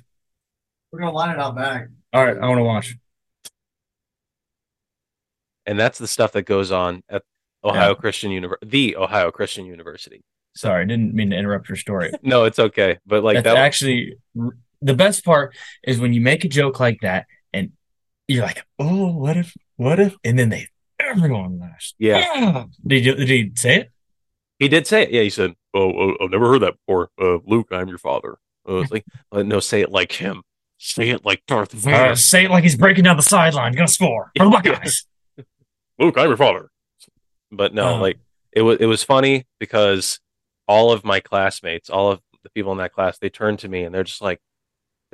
We're gonna line it out back. All right, I want to watch. And that's the stuff that goes on at Ohio Yeah. Christian University, the Ohio Christian University. Sorry, I didn't mean to interrupt your story. No, it's okay. But like That's that, actually the best part is when you make a joke like that and you're like, oh, what if, what if, and then they everyone laughs. yeah, Did you did you say it? he did say it. Yeah, he said, "Oh, oh I've never heard that before." Uh, Luke, I'm your father. I was like, uh, "No, say it like him. Say it like Darth Vader." Uh, say it like he's breaking down the sideline, gonna score for the Buckeyes. Luke, I'm your father. But no, Uh. like it was it was funny because all of my classmates, all of the people in that class, they turned to me and they're just like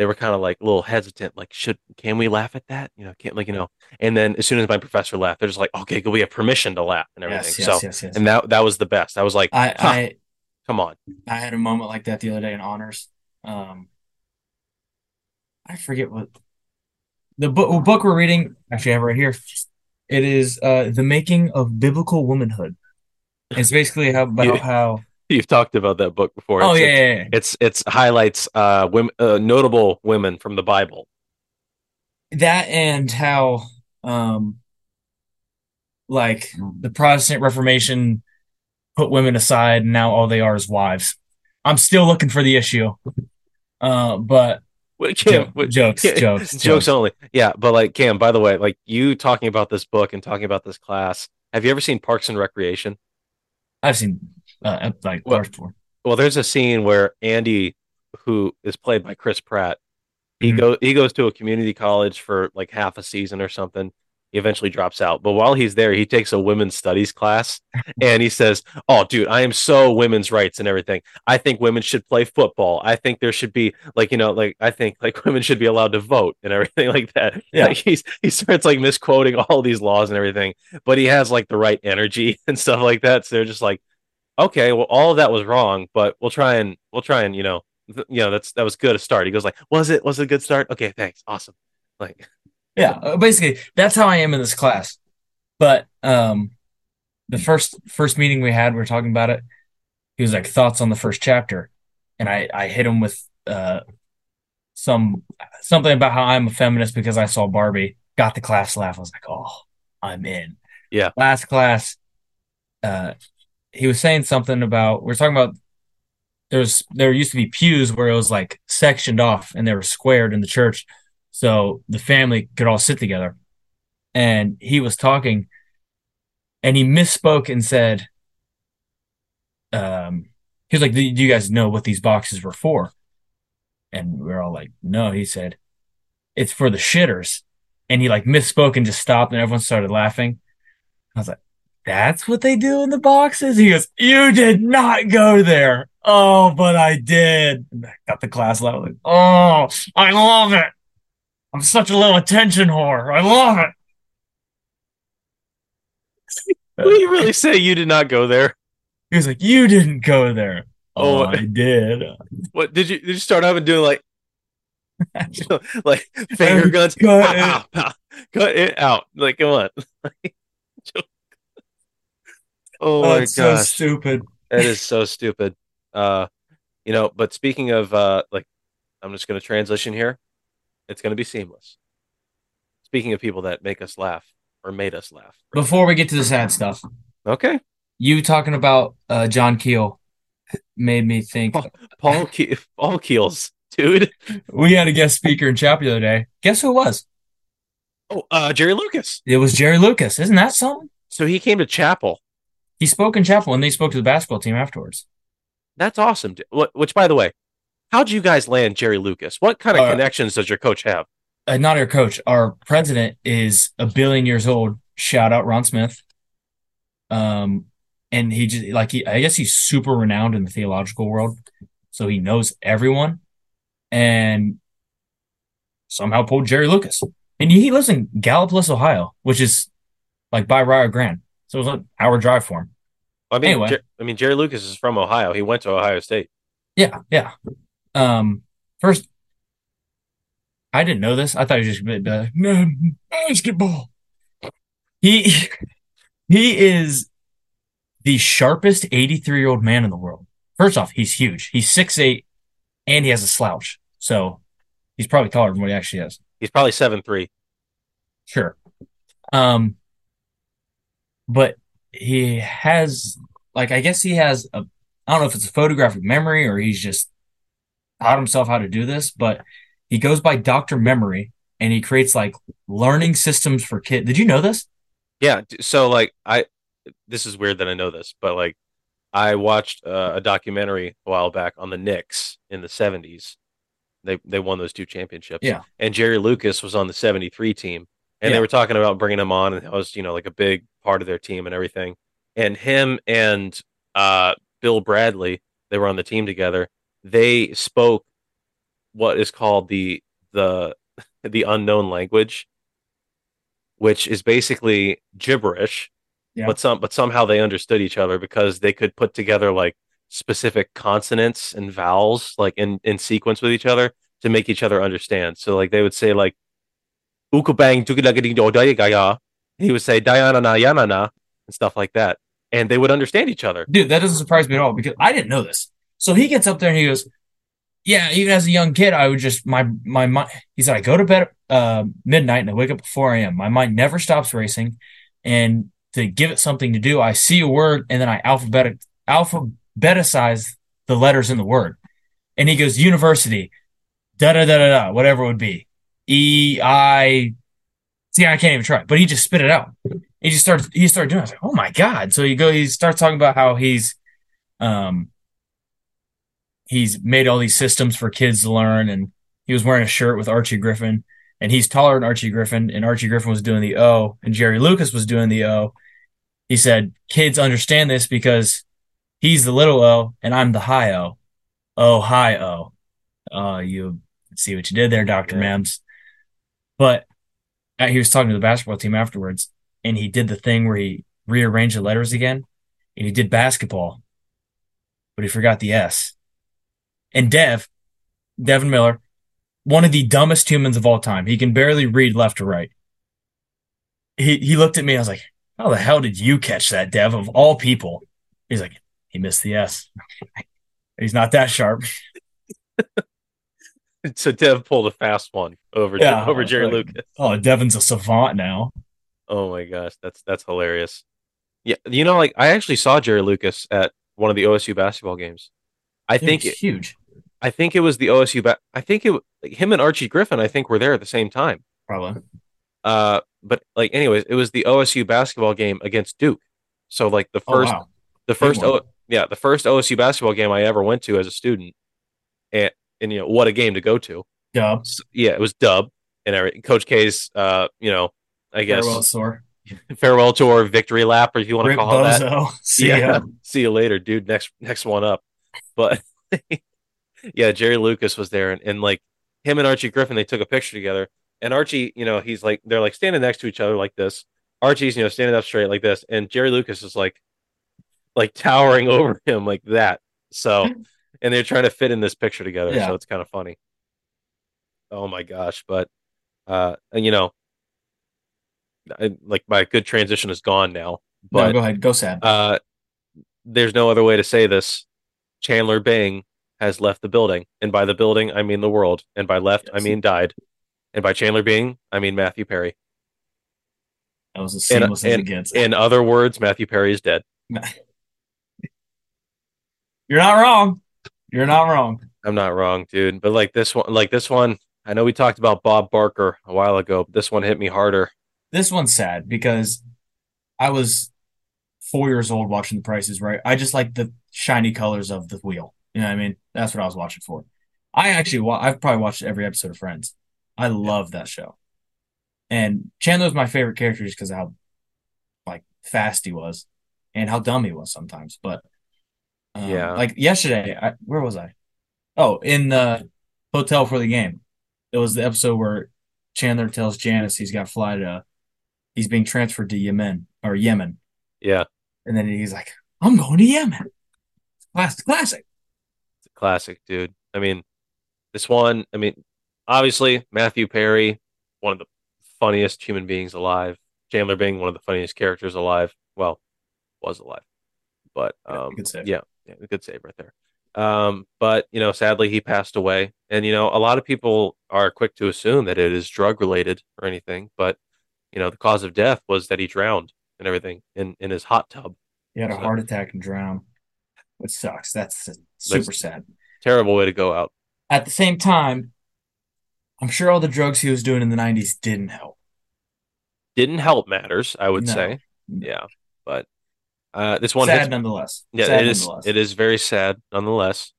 they were kind of like a little hesitant, like, should can we laugh at that? You know, can't like, you know, and then as soon as my professor laughed, they're just like, okay, we have permission to laugh and everything. Yes, yes, so yes, yes. and that that was the best. I was like, I, huh, I come on. I had a moment like that the other day in honors. Um, I forget what the book book we're reading. Actually, I have right here. It is uh, the making of biblical womanhood. It's basically how about Yeah. how. You've talked about that book before. Oh It's- yeah, yeah, yeah. It's it's highlights uh women uh, notable women from the Bible. that and how um like the Protestant Reformation put women aside and now all they are is wives. I'm still looking for the issue. Uh, but Cam, jokes, jokes, jokes jokes. only. Yeah, but like Cam, by the way, like you talking about this book and talking about this class. Have you ever seen Parks and Recreation? I've seen uh, like parts before. Well, there's a scene where Andy, who is played by Chris Pratt, he Mhm. go he goes to a community college for like half a season or something. He eventually drops out, but while he's there, he takes a women's studies class, and he says, "Oh, dude, I am so women's rights and everything. I think women should play football. I think there should be like you know like I think like women should be allowed to vote and everything like that." Yeah. Like, he's he starts like misquoting all these laws and everything, but he has like the right energy and stuff like that. So they're just like, okay, well, all of that was wrong, but we'll try and we'll try and you know, th- you know, that's that was good a start. He goes like, was it was it a good start? Okay, thanks, awesome. Like, Yeah, uh, basically that's how I am in this class. But um, the first first meeting we had, we were talking about it. He was like thoughts on the first chapter, and I I hit him with uh some something about how I'm a feminist because I saw Barbie. Got the class laugh. I was like, oh, I'm in. Yeah. Last class, uh, he was saying something about we are talking about there's there used to be pews where it was like sectioned off and they were squared in the church so the family could all sit together. And he was talking and he misspoke and said um he was like do you guys know what these boxes were for? And we are all like no he said. It's for the shitters. And he like misspoke and just stopped and everyone started laughing. I was like that's what they do in the boxes he goes you did not go there oh but i did and I got the class level oh i love it i'm such a little attention whore i love it Will you really say you did not go there? He was like, "You didn't go there." Oh, Oh. I did. What did you did you start and doing like like finger guns? Cut Pow, pow, pow. Cut it out. Like come on. Oh Oh, my it's so stupid. That is so stupid. Uh, you know, but speaking of uh, like, I'm just going to transition here. It's going to be seamless. Speaking of people that make us laugh or made us laugh. Before we get to the sad stuff, Okay, you talking about uh, John Keel made me think. Paul Ke- Paul Keels, dude. We had a guest speaker in chapel the other day. Guess who it was? Oh, uh, Jerry Lucas. It was Jerry Lucas. Isn't that something? So he came to Chapel. He spoke in chapel and they spoke to the basketball team afterwards. That's awesome. Which, by the way, how'd you guys land Jerry Lucas? What kind of Uh, connections does your coach have? Uh, not our coach. Our president is a billion years old. Shout out Ron Smith. Um, and he just like he, I guess he's super renowned in the theological world, so he knows everyone, and somehow pulled Jerry Lucas. And he lives in Gallipolis, Ohio, which is like by Rio Grande, so it was an hour drive for him. I mean, anyway. Jer- I mean, Jerry Lucas is from Ohio. He went to Ohio State. Yeah, yeah. Um, first, I didn't know this. I thought he was just a bit uh, no, basketball. He he is the sharpest 83 year old man in the world. First off, he's huge. He's six eight, and he has a slouch, so he's probably taller than what he actually is. He's probably seven three. Sure. Um, but he has like I guess he has a I don't know if it's a photographic memory or he's just taught himself how to do this, but he goes by Dr. Memory and he creates like learning systems for kids. Did you know this? Yeah. So like I, this is weird that I know this, but like I watched uh, a documentary a while back on the Knicks in the '70s. They they won those two championships. Yeah. And Jerry Lucas was on the '73 team, and Yeah. they were talking about bringing him on, and that was you know like a big part of their team and everything. And him and uh, Bill Bradley, they were on the team together. They spoke what is called the the the unknown language, which is basically gibberish Yeah. but some but somehow they understood each other because they could put together like specific consonants and vowels like in in sequence with each other to make each other understand. So like they would say like ukubang tukidagadigodayagaya. He would say diana na yana na and stuff like that. And they would understand each other. Dude, that doesn't surprise me at all because I didn't know this. So he gets up there and he goes, "Yeah, even as a young kid, I would just my my mind." He said, "I go to bed at uh, midnight and I wake up at four a.m. My mind never stops racing, and to give it something to do, I see a word and then I alphabetic alphabeticize the letters in the word." And he goes, "University, da da da da da, whatever it would be, E I." See, I can't even try, but he just spit it out he just starts he started doing it. I was like, oh my god. So he go he starts talking about how he's um he's made all these systems for kids to learn and he was wearing a shirt with Archie Griffin and he's taller than Archie Griffin and Archie Griffin was doing the O and Jerry Lucas was doing the O. He said kids understand this because he's the little O and I'm the high O. Oh high O. Uh you see what you did there, Dr. Yeah. Mams. But uh, he was talking to the basketball team afterwards and he did the thing where he rearranged the letters again and he did basketball, but he forgot the S. And Dev, Devin Miller, one of the dumbest humans of all time. He can barely read left or right. He he looked at me. I was like, How the hell did you catch that, Dev? Of all people, he's like, he missed the S. he's not that sharp. so Dev pulled a fast one over Yeah, over Jerry like- Lucas. Oh, Devon's a savant now. Oh my gosh, that's that's hilarious. Yeah, you know, like I actually saw Jerry Lucas at one of the OSU basketball games. I think it's huge. I think it was the OSU. Ba- I think it like, him and Archie Griffin. I think were there at the same time. Probably. Uh, but like, anyways, it was the OSU basketball game against Duke. So like the Oh, first, wow. the first, o- yeah, the first OSU basketball game I ever went to as a student, and and you know what a game to go to. Dub. S- yeah, it was Dub and every, Coach K's. Uh, you know, I guess Farewell tour. farewell tour, victory lap, or if you want to call it that. See yeah. ya. See you later, dude. Next next one up. But yeah, Jerry Lucas was there and, and like him and Archie Griffin, they took a picture together. And Archie, you know, he's like they're like standing next to each other like this. Archie's, you know, standing up straight like this, and Jerry Lucas is like like towering over him like that. So and they're trying to fit in this picture together. Yeah. So it's kind of funny. Oh my gosh. But uh you know I, like my good transition is gone now. no, But go ahead. Go sad. uh, there's no other way to say this. Chandler Bing has left the building, and by the building I mean the world, and by left I mean died, and by Chandler Bing I mean Matthew Perry. that was as and- seamless as it gets. In other words, Matthew Perry is dead. You're not wrong. You're not wrong. I'm not wrong, dude. But like this one, like this one, I know we talked about Bob Barker a while ago. But this one hit me harder. This one's sad because I was four years old watching The Price Is Right. I just like the shiny colors of the wheel. You know what I mean? That's what I was watching for. I actually, wa- I've probably watched every episode of Friends. I love that show. And Chandler's my favorite character just because of how like fast he was and how dumb he was sometimes. But um, Yeah. like yesterday, I, where was I? Oh, in the hotel for the game. It was the episode where Chandler tells Janice he's got to fly to, he's being transferred to Yemen or Yemen. Yeah, And then he's like, I'm going to Yemen. Classic, classic. it's a classic, dude. I mean, this one. I mean, obviously Matthew Perry, one of the funniest human beings alive. Chandler being one of the funniest characters alive. Well, was alive, but um, yeah, yeah, good save right there. Um, but you know, sadly, he passed away, and you know, a lot of people are quick to assume that it is drug related or anything, but you know, the cause of death was that he drowned and everything in in his hot tub. He had a So- heart attack and drowned, which sucks. That's super sad. Terrible way to go out. At the same time, I'm sure all the drugs he was doing in the 90s didn't help. Didn't help matters, I would No. say. Yeah, but uh, this one sad hits nonetheless. Yeah, sad it is. It is very sad, nonetheless.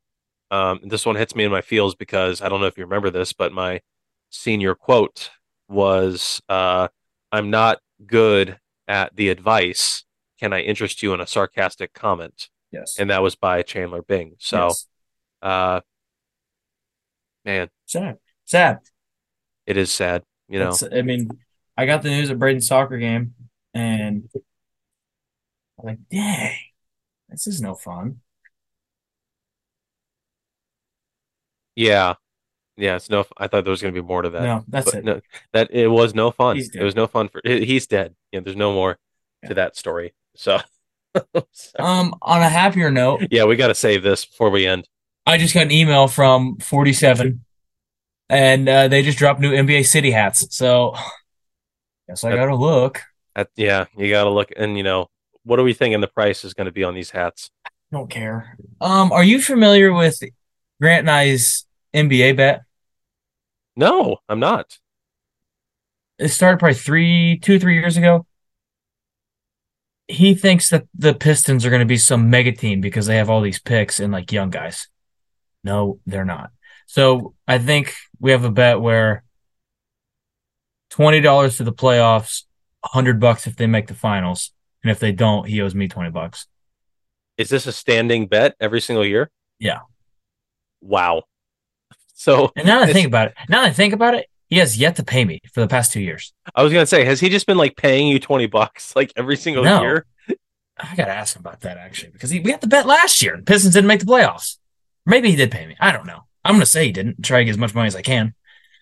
Um, this one hits me in my feels because I don't know if you remember this, but my senior quote was, uh, "I'm not good at the advice. Can I interest you in a sarcastic comment?" Yes. And that was by Chandler Bing. So, Yes. uh, man, sad. Sad. it is sad. You know, It's- I mean, I got the news at Braden's soccer game, and I'm like, dang, this is no fun. yeah, yeah. It's no. I thought there was going to be more to that. no, that's but it. no, that it was no fun. It was no fun for. He's dead. Yeah, there's no more Yeah. to that story. So, Um, on a happier note, yeah, we got to save this before we end. I just got an email from 47, and uh, they just dropped new NBA City hats. So, guess I gotta look. At, yeah, you got to look, and you know, what are we thinking the price is going to be on these hats? Don't care. Um, are you familiar with Grant and I's NBA bet? No, I'm not. It started probably three, two, three years ago. He thinks that the Pistons are going to be some mega team because they have all these picks and like young guys. No, they're not. So I think we have a bet where twenty dollars to the playoffs, hundred bucks if they make the finals, and if they don't, he owes me twenty bucks. Is this a standing bet every single year? Yeah. Wow. So And now that I think about it, now that I think about it, he has yet to pay me for the past two years. I was going to say, has he just been like paying you 20 bucks like every single No. year? I gotta ask him about that actually because he, we had the bet last year. The Pistons didn't make the playoffs. Maybe he did pay me. I don't know. I'm gonna say he didn't. Try to get as much money as I can.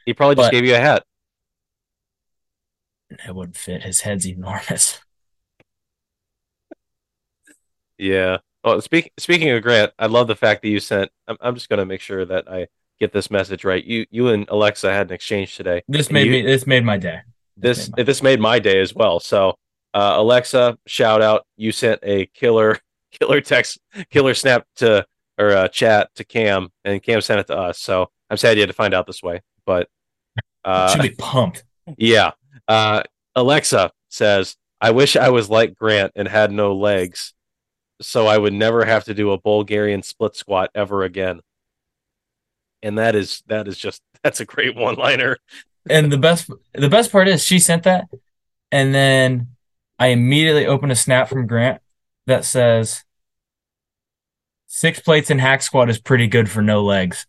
He probably just gave you a hat. It wouldn't fit. His head's enormous. Yeah. Well, speak, speaking of Grant, I love the fact that you sent. I'm, I'm just going to make sure that I get this message right. You you and Alexa had an exchange today. This made you, me. This made my day. This made my this made my day as well. So, uh, Alexa, shout out! You sent a killer killer text, killer snap to or uh, chat to Cam, and Cam sent it to us. So I'm sad you had to find out this way, but uh, should be pumped. Yeah. Uh, Alexa says, "I wish I was like Grant and had no legs." So I would never have to do a Bulgarian split squat ever again. And that is that is just that's a great one liner. and the best the best part is she sent that, and then I immediately open a snap from Grant that says six plates in hack squat is pretty good for no legs.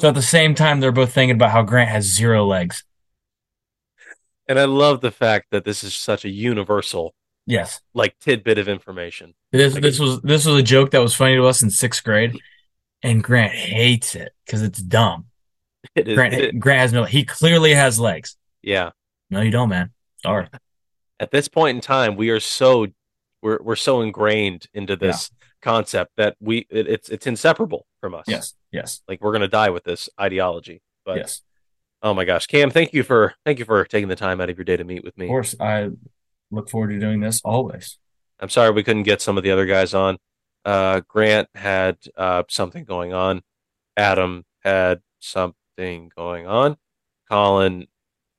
So at the same time, they're both thinking about how Grant has zero legs. And I love the fact that this is such a universal Yes. Like tidbit of information. This like this was this was a joke that was funny to us in sixth grade, and Grant hates it because it's dumb. It is, Grant it, Grant has no. He clearly has legs. Yeah. No, you don't, man. Sorry. At this point in time, we are so we're we're so ingrained into this yeah. concept that we it, it's it's inseparable from us. Yes. Yes. Like we're gonna die with this ideology. But yes. Oh my gosh, Cam, thank you for thank you for taking the time out of your day to meet with me. Of course, I look forward to doing this always. I'm sorry we couldn't get some of the other guys on. Uh, Grant had uh, something going on. Adam had something going on. Colin,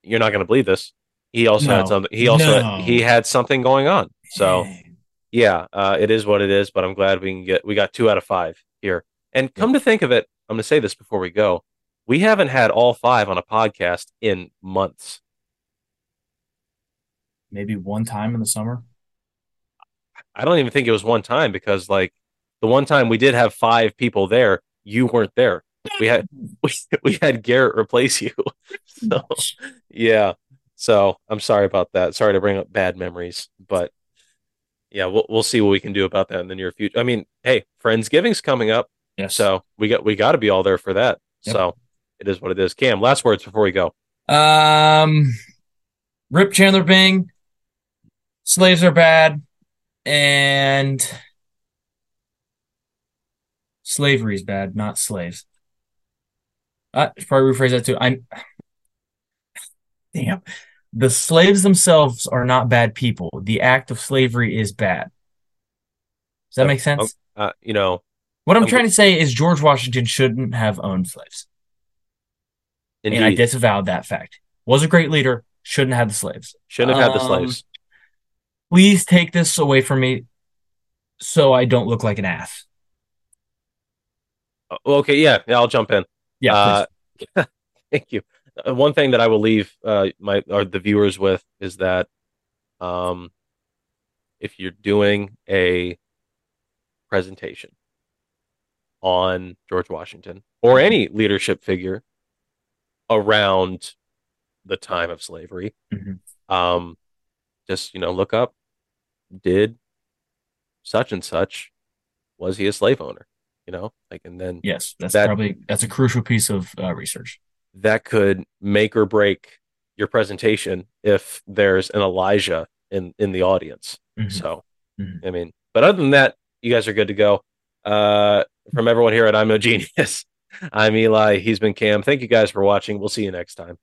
you're not going to believe this. He also no. had something. He also no. had, he had something going on. So, yeah, uh, it is what it is. But I'm glad we can get. We got two out of five here. And come to think of it, I'm going to say this before we go. We haven't had all five on a podcast in months maybe one time in the summer. I don't even think it was one time because like the one time we did have five people there, you weren't there. We had we, we had Garrett replace you. so yeah. So I'm sorry about that. Sorry to bring up bad memories, but yeah, we'll we'll see what we can do about that in the near future. I mean, hey, Friendsgiving's coming up. So we got we got to be all there for that. Yep. So it is what it is. Cam, last words before we go. Um, Rip Chandler Bing slaves are bad and slavery is bad, not slaves. I should probably rephrase that too. I'm damn. The slaves themselves are not bad people. The act of slavery is bad. Does that make sense? Uh, you know, what I'm, I'm trying to say is George Washington shouldn't have owned slaves. Indeed. And I disavowed that fact. Was a great leader, shouldn't have the slaves. Shouldn't have um, had the um, slaves please take this away from me so I don't look like an ass. Uh, okay, yeah, yeah, I'll jump in. Yeah, uh, thank you. Uh, one thing that I will leave uh, my or the viewers with is that, um, if you're doing a presentation on George Washington or any leadership figure around the time of slavery, mm-hmm. um, just you know look up did such and such was he a slave owner you know? Like and then yes that's that, probably that's a crucial piece of uh, research. That could make or break your presentation if there's an elijah in in the audience. Mm-hmm. so mm-hmm. i mean but other than that you guys are good to go. Uh from everyone here at i'm no genius i'm eli. He's been cam. Thank you guys for watching. We'll see you next time